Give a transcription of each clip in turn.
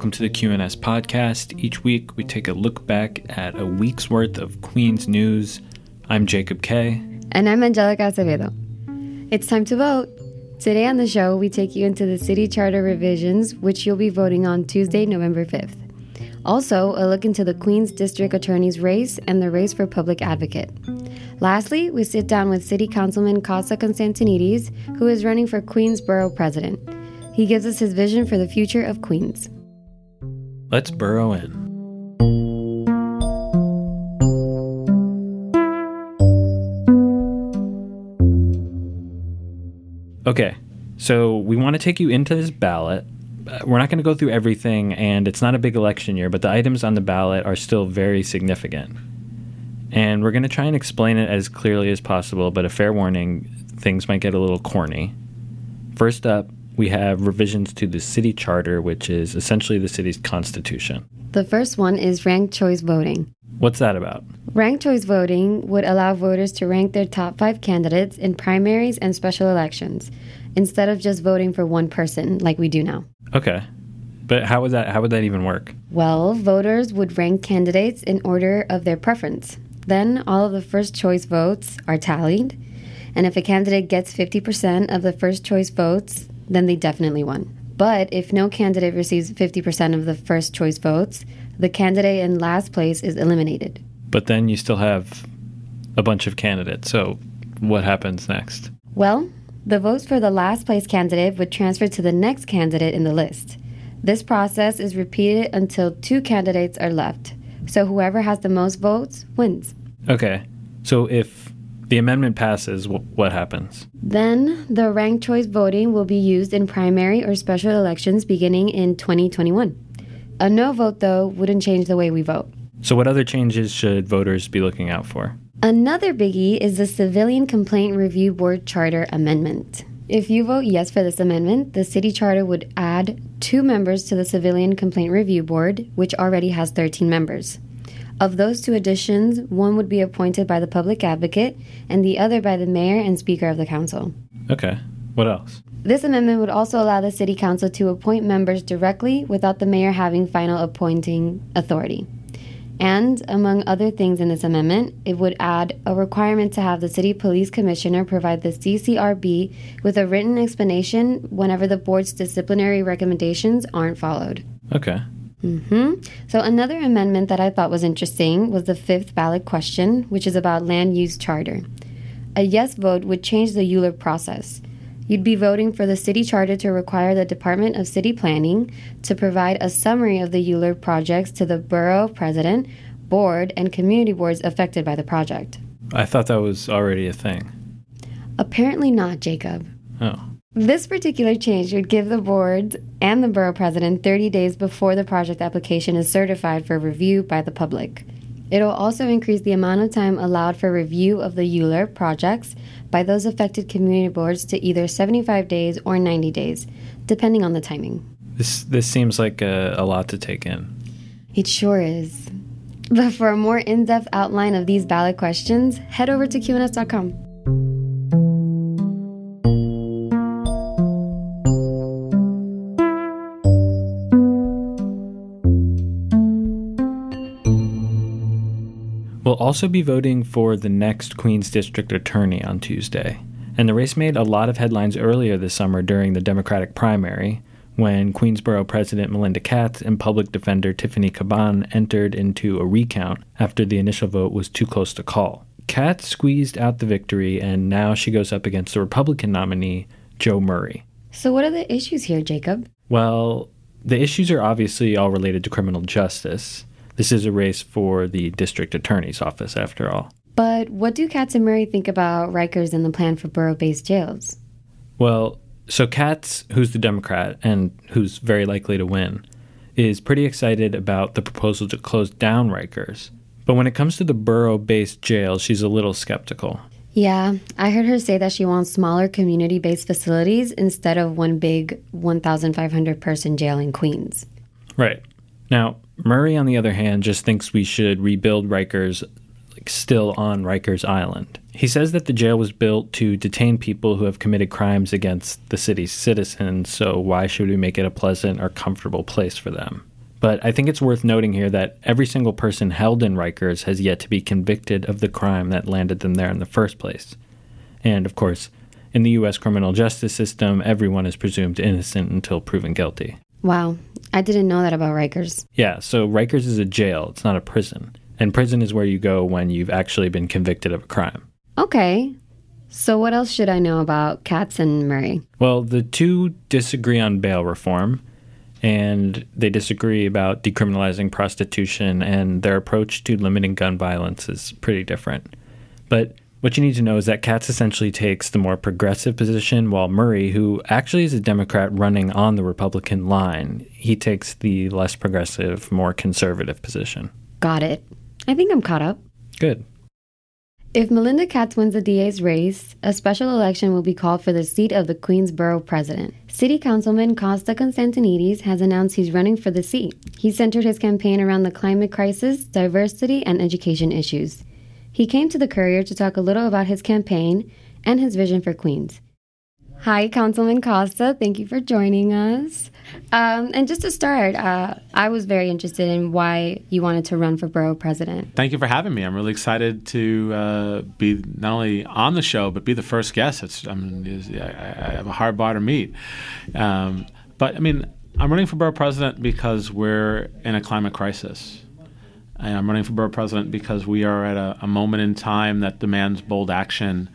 Welcome to the QNS podcast. Each week we take a look back at a week's worth of Queens news. I'm Jacob Kaye. And I'm Angelica Acevedo. It's time to vote. Today on the show, we take you into the city charter revisions, which you'll be voting on Tuesday, November 5th. Also, a look into the Queens District Attorney's race and the race for public advocate. Lastly, we sit down with City Councilman Costa Constantinides, who is running for Queens Borough President. He gives us his vision for the future of Queens. Let's burrow in. Okay, so we want to take you into this ballot. Uh, We're not going to go through everything, and it's not a big election year, but the items on the ballot are still very significant. And we're going to try and explain it as clearly as possible, but a fair warning things might get a little corny. First up, we have revisions to the city charter, which is essentially the city's constitution. The first one is ranked choice voting. What's that about? Ranked choice voting would allow voters to rank their top five candidates in primaries and special elections, instead of just voting for one person like we do now. Okay. But how would that how would that even work? Well, voters would rank candidates in order of their preference. Then all of the first choice votes are tallied, and if a candidate gets 50% of the first choice votes, then they definitely won. But if no candidate receives 50% of the first choice votes, the candidate in last place is eliminated. But then you still have a bunch of candidates. So what happens next? Well, the votes for the last place candidate would transfer to the next candidate in the list. This process is repeated until two candidates are left. So whoever has the most votes wins. Okay. So if the amendment passes, wh- what happens? Then the ranked choice voting will be used in primary or special elections beginning in 2021. A no vote, though, wouldn't change the way we vote. So what other changes should voters be looking out for? Another biggie is the Civilian Complaint Review Board Charter Amendment. If you vote yes for this amendment, the city charter would add two members to the Civilian Complaint Review Board, which already has 13 members. Of those two additions, one would be appointed by the public advocate and the other by the mayor and speaker of the council. Okay. What else? This amendment would also allow the city council to appoint members directly without the mayor having final appointing authority. And among other things in this amendment, it would add a requirement to have the city police commissioner provide the CCRB with a written explanation whenever the board's disciplinary recommendations aren't followed. Okay. Hmm So, another amendment that I thought was interesting was the fifth ballot question, which is about land use charter. A yes vote would change the ULURP process. You'd be voting for the city charter to require the Department of City Planning to provide a summary of the ULURP projects to the borough president, board, and community boards affected by the project. I thought that was already a thing. Apparently not, Jacob. Oh. This particular change would give the boards and the borough president 30 days before the project application is certified for review by the public. It'll also increase the amount of time allowed for review of the ULURP projects by those affected community boards to either 75 days or 90 days, depending on the timing. This this seems like a, a lot to take in. It sure is. But for a more in depth outline of these ballot questions, head over to QNS.com. also be voting for the next Queens District Attorney on Tuesday. And the race made a lot of headlines earlier this summer during the Democratic primary when Queensboro President Melinda Katz and Public Defender Tiffany Caban entered into a recount after the initial vote was too close to call. Katz squeezed out the victory, and now she goes up against the Republican nominee, Joe Murray. So, what are the issues here, Jacob? Well, the issues are obviously all related to criminal justice. This is a race for the district attorney's office, after all. But what do Katz and Murray think about Rikers and the plan for borough based jails? Well, so Katz, who's the Democrat and who's very likely to win, is pretty excited about the proposal to close down Rikers. But when it comes to the borough based jail, she's a little skeptical. Yeah, I heard her say that she wants smaller community based facilities instead of one big 1,500 person jail in Queens. Right. Now, Murray, on the other hand, just thinks we should rebuild Rikers like, still on Rikers Island. He says that the jail was built to detain people who have committed crimes against the city's citizens, so why should we make it a pleasant or comfortable place for them? But I think it's worth noting here that every single person held in Rikers has yet to be convicted of the crime that landed them there in the first place. And of course, in the U.S. criminal justice system, everyone is presumed innocent until proven guilty. Wow, I didn't know that about Rikers. Yeah, so Rikers is a jail, it's not a prison. And prison is where you go when you've actually been convicted of a crime. Okay. So, what else should I know about Katz and Murray? Well, the two disagree on bail reform, and they disagree about decriminalizing prostitution, and their approach to limiting gun violence is pretty different. But what you need to know is that Katz essentially takes the more progressive position, while Murray, who actually is a Democrat running on the Republican line, he takes the less progressive, more conservative position. Got it. I think I'm caught up. Good. If Melinda Katz wins the DA's race, a special election will be called for the seat of the Queensboro president. City Councilman Costa Constantinides has announced he's running for the seat. He centered his campaign around the climate crisis, diversity, and education issues. He came to the Courier to talk a little about his campaign and his vision for Queens. Hi, Councilman Costa. Thank you for joining us. Um, and just to start, uh, I was very interested in why you wanted to run for borough president. Thank you for having me. I'm really excited to uh, be not only on the show, but be the first guest. It's, I, mean, I, have a hard bar to meet. Um, but I mean, I'm running for borough president because we're in a climate crisis. And I'm running for borough president because we are at a, a moment in time that demands bold action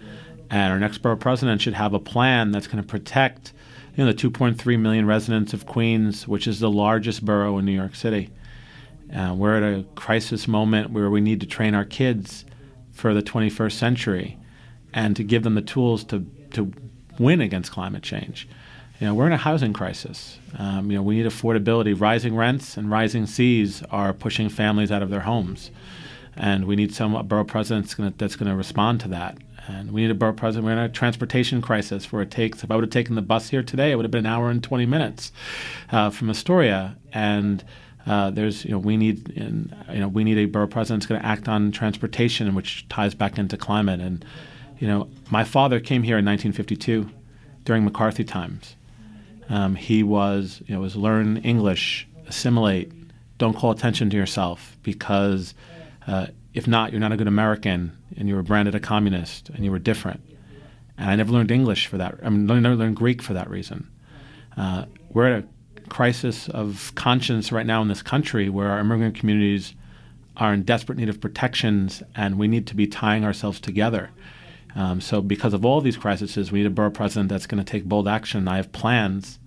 and our next borough president should have a plan that's going to protect you know, the 2.3 million residents of Queens, which is the largest borough in New York City. Uh, we're at a crisis moment where we need to train our kids for the 21st century and to give them the tools to, to win against climate change. You know, we're in a housing crisis. Um, you know, we need affordability. Rising rents and rising seas are pushing families out of their homes, and we need some borough president that's going to respond to that. And we need a borough president. We're in a transportation crisis where it takes, if I would have taken the bus here today, it would have been an hour and 20 minutes uh, from Astoria. And uh, there's, you know, we need, you know, we need a borough president that's going to act on transportation, which ties back into climate. And, you know, my father came here in 1952 during McCarthy times. Um, he was, you know, was learn English, assimilate, don't call attention to yourself because uh, if not, you're not a good American and you were branded a communist and you were different. And I never learned English for that. I mean, I never learned Greek for that reason. Uh, we're at a crisis of conscience right now in this country where our immigrant communities are in desperate need of protections and we need to be tying ourselves together. Um, so, because of all these crises, we need a borough president that's going to take bold action. I have plans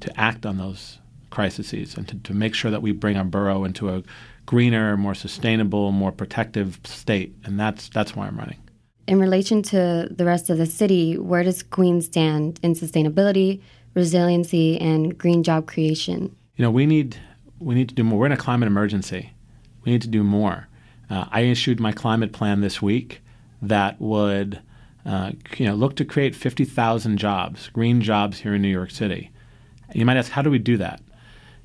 to act on those crises and to, to make sure that we bring our borough into a greener, more sustainable, more protective state, and that's that's why I'm running. In relation to the rest of the city, where does Queens stand in sustainability, resiliency, and green job creation? You know, we need we need to do more. We're in a climate emergency. We need to do more. Uh, I issued my climate plan this week that would, uh, you know, look to create 50,000 jobs, green jobs here in New York City. You might ask, how do we do that?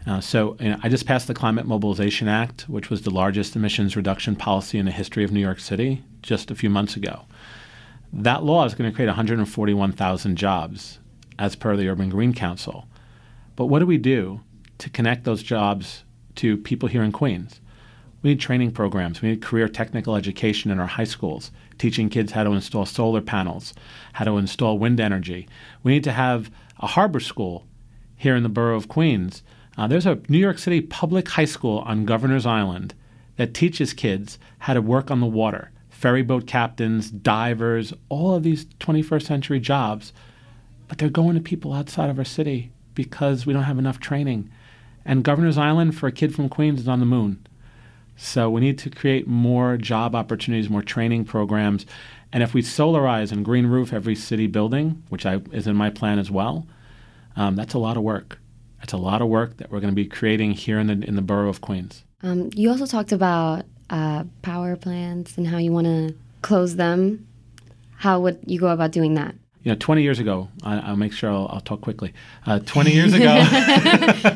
Uh, so you know, I just passed the Climate Mobilization Act, which was the largest emissions reduction policy in the history of New York City, just a few months ago. That law is going to create 141,000 jobs, as per the Urban Green Council. But what do we do to connect those jobs to people here in Queens? We need training programs. We need career technical education in our high schools, teaching kids how to install solar panels, how to install wind energy. We need to have a harbor school here in the borough of Queens uh, there's a New York City public high school on Governor's Island that teaches kids how to work on the water ferry boat captains, divers, all of these 21st century jobs. But they're going to people outside of our city because we don't have enough training. And Governor's Island for a kid from Queens is on the moon. So we need to create more job opportunities, more training programs. And if we solarize and green roof every city building, which I, is in my plan as well, um, that's a lot of work. That's a lot of work that we're going to be creating here in the in the borough of Queens. Um, you also talked about uh, power plants and how you want to close them. How would you go about doing that? You know, 20 years ago, I, will make sure I'll, I'll, talk quickly. Uh, 20 years ago,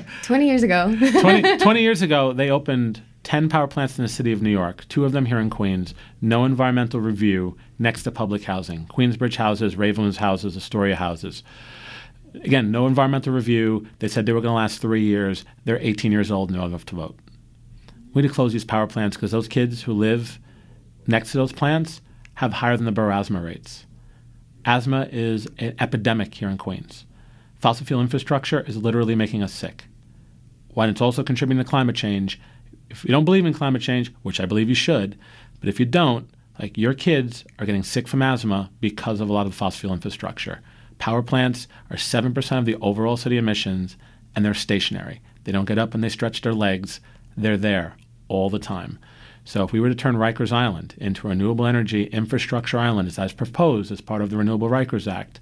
20 years ago, 20, 20 years ago, they opened 10 power plants in the city of New York, two of them here in Queens, no environmental review, next to public housing Queensbridge houses, Ravenswood houses, Astoria houses Again, no environmental review. They said they were going to last three years. They're 18 years old and old enough to vote. We need to close these power plants because those kids who live next to those plants have higher than the borough asthma rates. Asthma is an epidemic here in Queens. Fossil fuel infrastructure is literally making us sick. While it's also contributing to climate change, if you don't believe in climate change, which I believe you should, but if you don't, like your kids are getting sick from asthma because of a lot of the fossil fuel infrastructure. Power plants are 7% of the overall city emissions, and they're stationary. They don't get up and they stretch their legs. They're there all the time. So if we were to turn Rikers Island into a renewable energy infrastructure island, as proposed as part of the Renewable Rikers Act,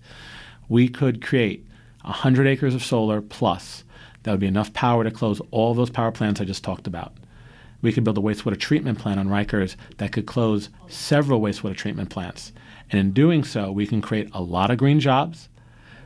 we could create 100 acres of solar plus. That would be enough power to close all those power plants I just talked about. We could build a wastewater treatment plant on Rikers that could close several wastewater treatment plants. And in doing so, we can create a lot of green jobs.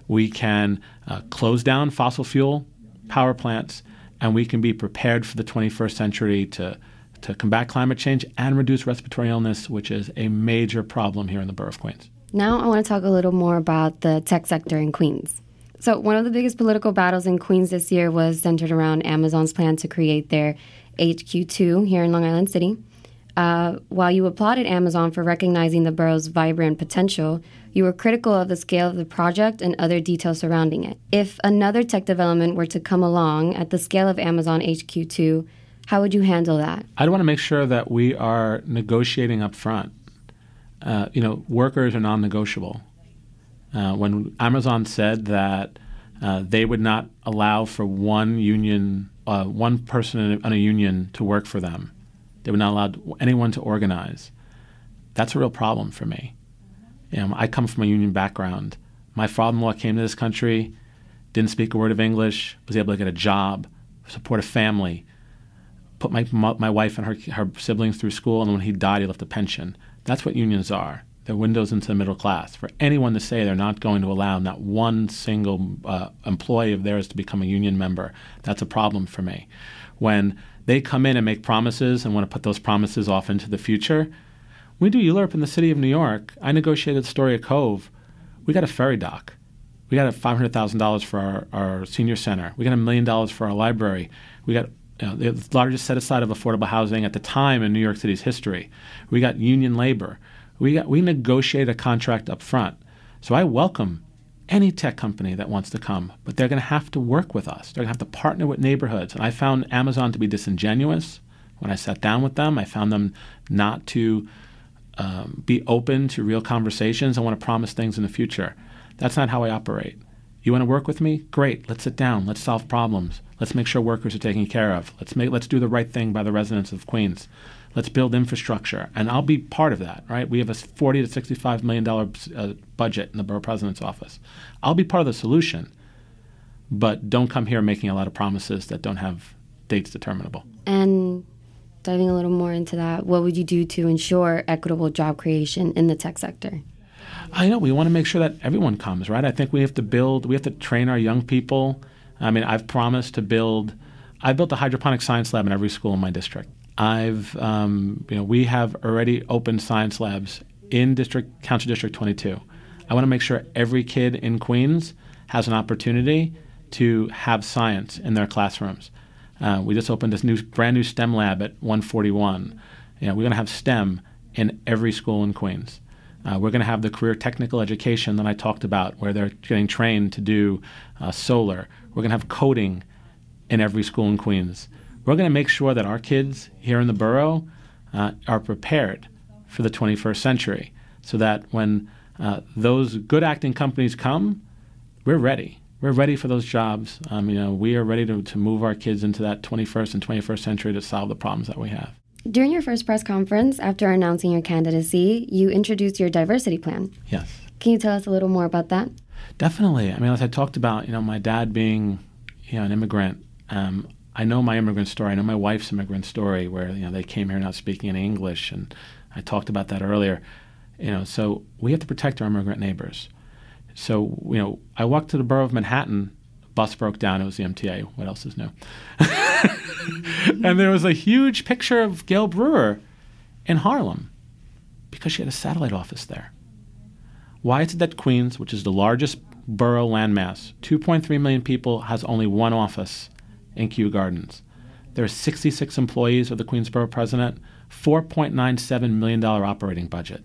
We can uh, close down fossil fuel power plants, and we can be prepared for the 21st century to, to combat climate change and reduce respiratory illness, which is a major problem here in the borough of Queens. Now, I want to talk a little more about the tech sector in Queens. So, one of the biggest political battles in Queens this year was centered around Amazon's plan to create their HQ2 here in Long Island City. Uh, while you applauded Amazon for recognizing the borough's vibrant potential, you were critical of the scale of the project and other details surrounding it. If another tech development were to come along at the scale of Amazon HQ2, how would you handle that? I'd want to make sure that we are negotiating up front. Uh, you know, workers are non negotiable. Uh, when Amazon said that uh, they would not allow for one union, uh, one person in a, in a union to work for them, they would not allow anyone to organize. That's a real problem for me. You know, I come from a union background. My father-in-law came to this country, didn't speak a word of English, was able to get a job, support a family, put my my wife and her her siblings through school, and when he died, he left a pension. That's what unions are. They're windows into the middle class. For anyone to say they're not going to allow not one single uh, employee of theirs to become a union member, that's a problem for me. When they come in and make promises and want to put those promises off into the future. We do ULURP in the city of New York. I negotiated Astoria Cove. We got a ferry dock. We got $500,000 for our, our senior center. We got a million dollars for our library. We got you know, the largest set aside of affordable housing at the time in New York City's history. We got union labor. We we negotiated a contract up front. So I welcome any tech company that wants to come, but they're going to have to work with us. They're going to have to partner with neighborhoods. And I found Amazon to be disingenuous when I sat down with them. I found them not to um, be open to real conversations. I want to promise things in the future. That's not how I operate. You want to work with me? Great. Let's sit down. Let's solve problems. Let's make sure workers are taken care of. Let's make let's do the right thing by the residents of Queens. Let's build infrastructure, and I'll be part of that. Right? We have a forty to sixty-five million dollar uh, budget in the borough president's office. I'll be part of the solution, but don't come here making a lot of promises that don't have dates determinable. And diving a little more into that, what would you do to ensure equitable job creation in the tech sector? I know we want to make sure that everyone comes, right? I think we have to build, we have to train our young people. I mean, I've promised to build. I built a hydroponic science lab in every school in my district. I've, um, you know, we have already opened science labs in District Council District 22. I want to make sure every kid in Queens has an opportunity to have science in their classrooms. Uh, we just opened this new, brand new STEM lab at 141. You know, we're going to have STEM in every school in Queens. Uh, we're going to have the career technical education that I talked about, where they're getting trained to do uh, solar. We're going to have coding in every school in Queens. We're going to make sure that our kids here in the borough uh, are prepared for the 21st century so that when uh, those good acting companies come, we're ready. We're ready for those jobs. Um, you know, we are ready to, to move our kids into that 21st and 21st century to solve the problems that we have. During your first press conference after announcing your candidacy, you introduced your diversity plan. Yes. Can you tell us a little more about that? Definitely. I mean, as I talked about, you know, my dad being, you know, an immigrant. Um, I know my immigrant story. I know my wife's immigrant story, where you know they came here not speaking any English, and I talked about that earlier. You know, so we have to protect our immigrant neighbors. So you know, I walked to the borough of Manhattan. Bus broke down. It was the MTA. What else is new? and there was a huge picture of Gale Brewer in Harlem because she had a satellite office there. Why is it that Queens, which is the largest borough landmass, 2.3 million people, has only one office in Kew Gardens. There are 66 employees of the Queensborough president, $4.97 million operating budget.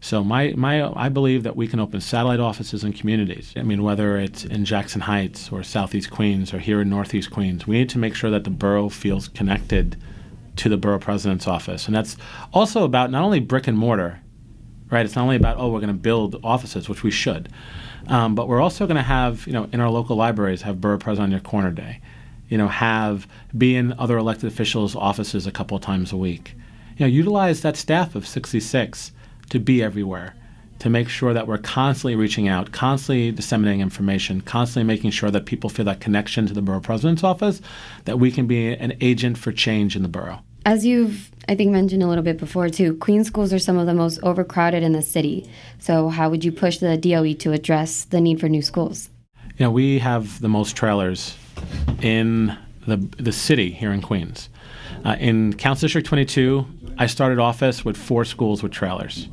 So my, my I believe that we can open satellite offices in communities. I mean, whether it's in Jackson Heights or Southeast Queens or here in Northeast Queens, we need to make sure that the borough feels connected to the borough president's office, and that's also about not only brick and mortar, right? It's not only about oh we're going to build offices, which we should, um, but we're also going to have you know in our local libraries have borough president on your corner day, you know have be in other elected officials' offices a couple of times a week, you know utilize that staff of 66 to be everywhere to make sure that we're constantly reaching out, constantly disseminating information, constantly making sure that people feel that connection to the borough president's office, that we can be an agent for change in the borough. As you've, I think, mentioned a little bit before too, Queen schools are some of the most overcrowded in the city. So, how would you push the DOE to address the need for new schools? You know, we have the most trailers in the the city here in Queens. Uh, in Council District 22, I started office with four schools with trailers.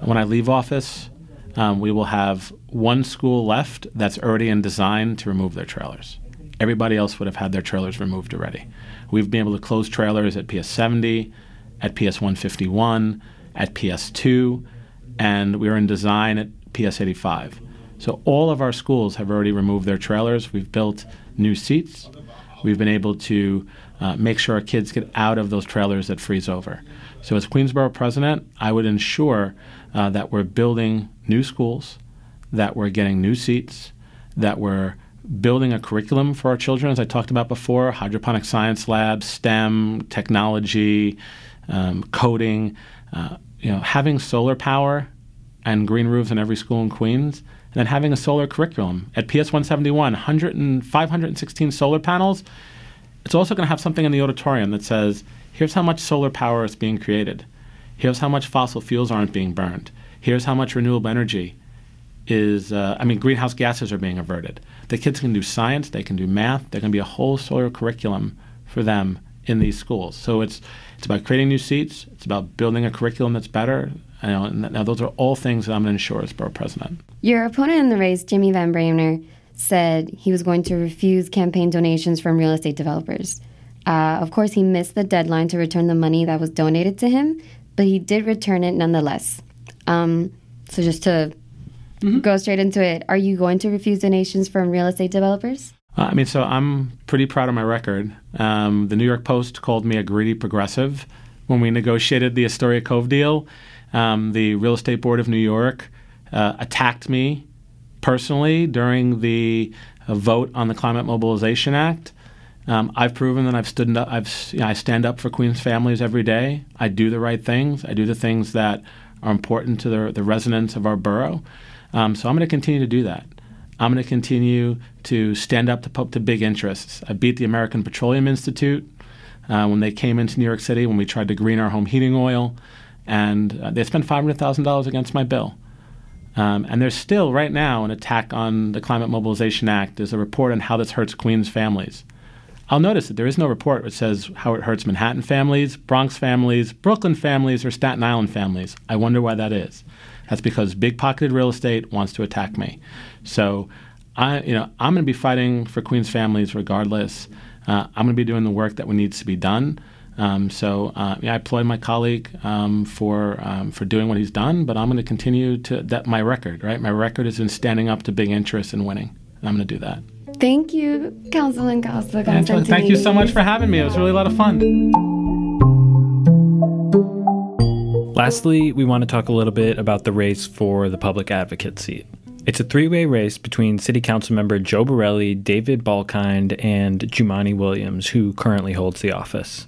When I leave office, um, we will have one school left that's already in design to remove their trailers. Everybody else would have had their trailers removed already. We've been able to close trailers at PS 70, at PS 151, at PS 2, and we're in design at PS 85. So all of our schools have already removed their trailers. We've built new seats. We've been able to uh, make sure our kids get out of those trailers that freeze over. So, as Queensborough president, I would ensure uh, that we're building new schools, that we're getting new seats, that we're building a curriculum for our children, as I talked about before hydroponic science labs, STEM, technology, um, coding, uh, you know, having solar power and green roofs in every school in Queens, and then having a solar curriculum. At PS 171, 100 and 516 solar panels. It's also going to have something in the auditorium that says, here's how much solar power is being created. Here's how much fossil fuels aren't being burned. Here's how much renewable energy is, uh, I mean, greenhouse gases are being averted. The kids can do science, they can do math, there can be a whole solar curriculum for them in these schools. So it's it's about creating new seats, it's about building a curriculum that's better. You know, now those are all things that I'm going to ensure as borough president. Your opponent in the race, Jimmy Van Bramer, said he was going to refuse campaign donations from real estate developers. Uh, of course, he missed the deadline to return the money that was donated to him, but he did return it nonetheless. Um, so just to mm-hmm. go straight into it, are you going to refuse donations from real estate developers? Uh, I mean, so I'm pretty proud of my record. Um, the New York Post called me a greedy progressive when we negotiated the Astoria Cove deal. Um, the Real Estate Board of New York uh, attacked me personally during the uh, vote on the Climate Mobilization Act. Um, I've proven that I've stood up. I've you know, I stand up for Queens families every day. I do the right things. I do the things that are important to the, the residents of our borough. Um, so I'm going to continue to do that. I'm going to continue to stand up to, to big interests. I beat the American Petroleum Institute uh, when they came into New York City when we tried to green our home heating oil, and uh, they spent $500,000 against my bill. Um, and there's still, right now, an attack on the Climate Mobilization Act. There's a report on how this hurts Queens families. I'll notice that there is no report which says how it hurts Manhattan families, Bronx families, Brooklyn families, or Staten Island families. I wonder why that is. That's because big pocketed real estate wants to attack me. So, I, you know, I'm going to be fighting for Queens families regardless. Uh, I'm going to be doing the work that needs to be done. Um, so, uh, yeah, I applaud my colleague um, for um, for doing what he's done, but I'm going to continue to that my record. Right, my record has been standing up to big interests and winning. and I'm going to do that. Thank you, Councilman Costa. Angela, thank you so much for having me. It was really a lot of fun. Lastly, we want to talk a little bit about the race for the public advocate seat. It's a three way race between City Council member Joe Borelli, Devin Balkind, and Jumaane Williams, who currently holds the office.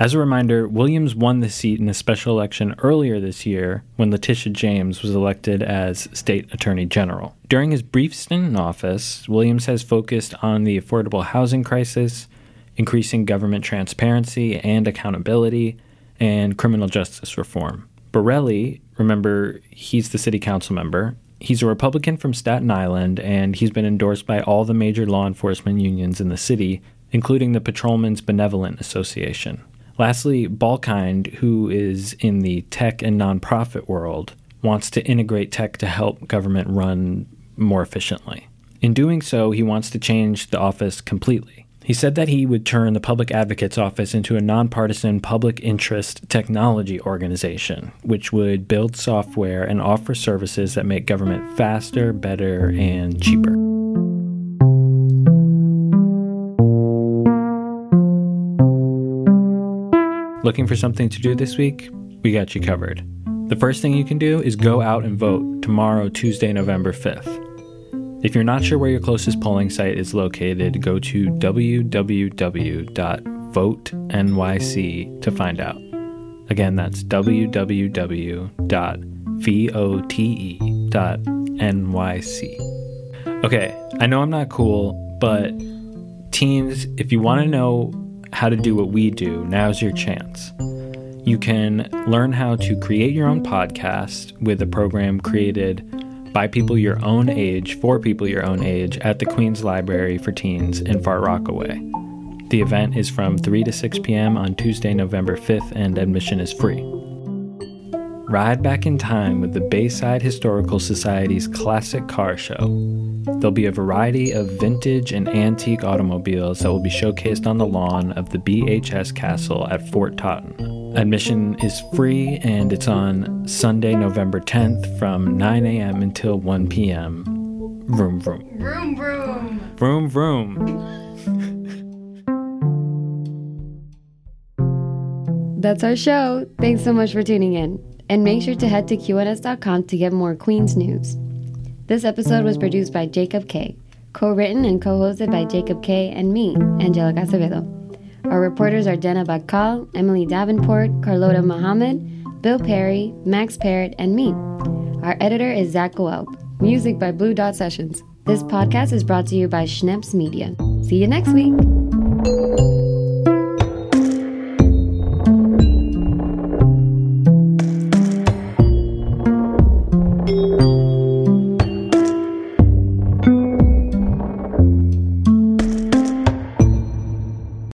As a reminder, Williams won the seat in a special election earlier this year when Letitia James was elected as State Attorney General. During his brief stint in office, Williams has focused on the affordable housing crisis, increasing government transparency and accountability, and criminal justice reform. Borelli, remember, he's the city council member. He's a Republican from Staten Island, and he's been endorsed by all the major law enforcement unions in the city, including the Patrolmen's Benevolent Association. Lastly, Balkind, who is in the tech and nonprofit world, wants to integrate tech to help government run more efficiently. In doing so, he wants to change the office completely. He said that he would turn the Public Advocate's Office into a nonpartisan public interest technology organization, which would build software and offer services that make government faster, better, and cheaper. Looking for something to do this week? We got you covered. The first thing you can do is go out and vote tomorrow, Tuesday, November 5th. If you're not sure where your closest polling site is located, go to www.votenyc to find out. Again, that's www.vote.nyc. Okay, I know I'm not cool, but teens, if you want to know how to do what we do, now's your chance. You can learn how to create your own podcast with a program created by people your own age for people your own age at the Queen's Library for Teens in Far Rockaway. The event is from 3 to 6 p.m. on Tuesday, November 5th, and admission is free. Ride back in time with the Bayside Historical Society's classic car show. There'll be a variety of vintage and antique automobiles that will be showcased on the lawn of the BHS Castle at Fort Totten. Admission is free and it's on Sunday, November 10th from 9 a.m. until 1 p.m. Vroom, vroom. Vroom, vroom. Vroom, vroom. That's our show. Thanks so much for tuning in. And make sure to head to QNS.com to get more Queens news. This episode was produced by Jacob Kaye., co written and co hosted by Jacob Kaye. and me, Angelica Acevedo. Our reporters are Jenna Bagcal, Emily Davenport, Carlotta Mohamed, Bill Perry, Max Parrott, and me. Our editor is Zach Gewelb. Music by Blue Dot Sessions. This podcast is brought to you by Schneps Media. See you next week.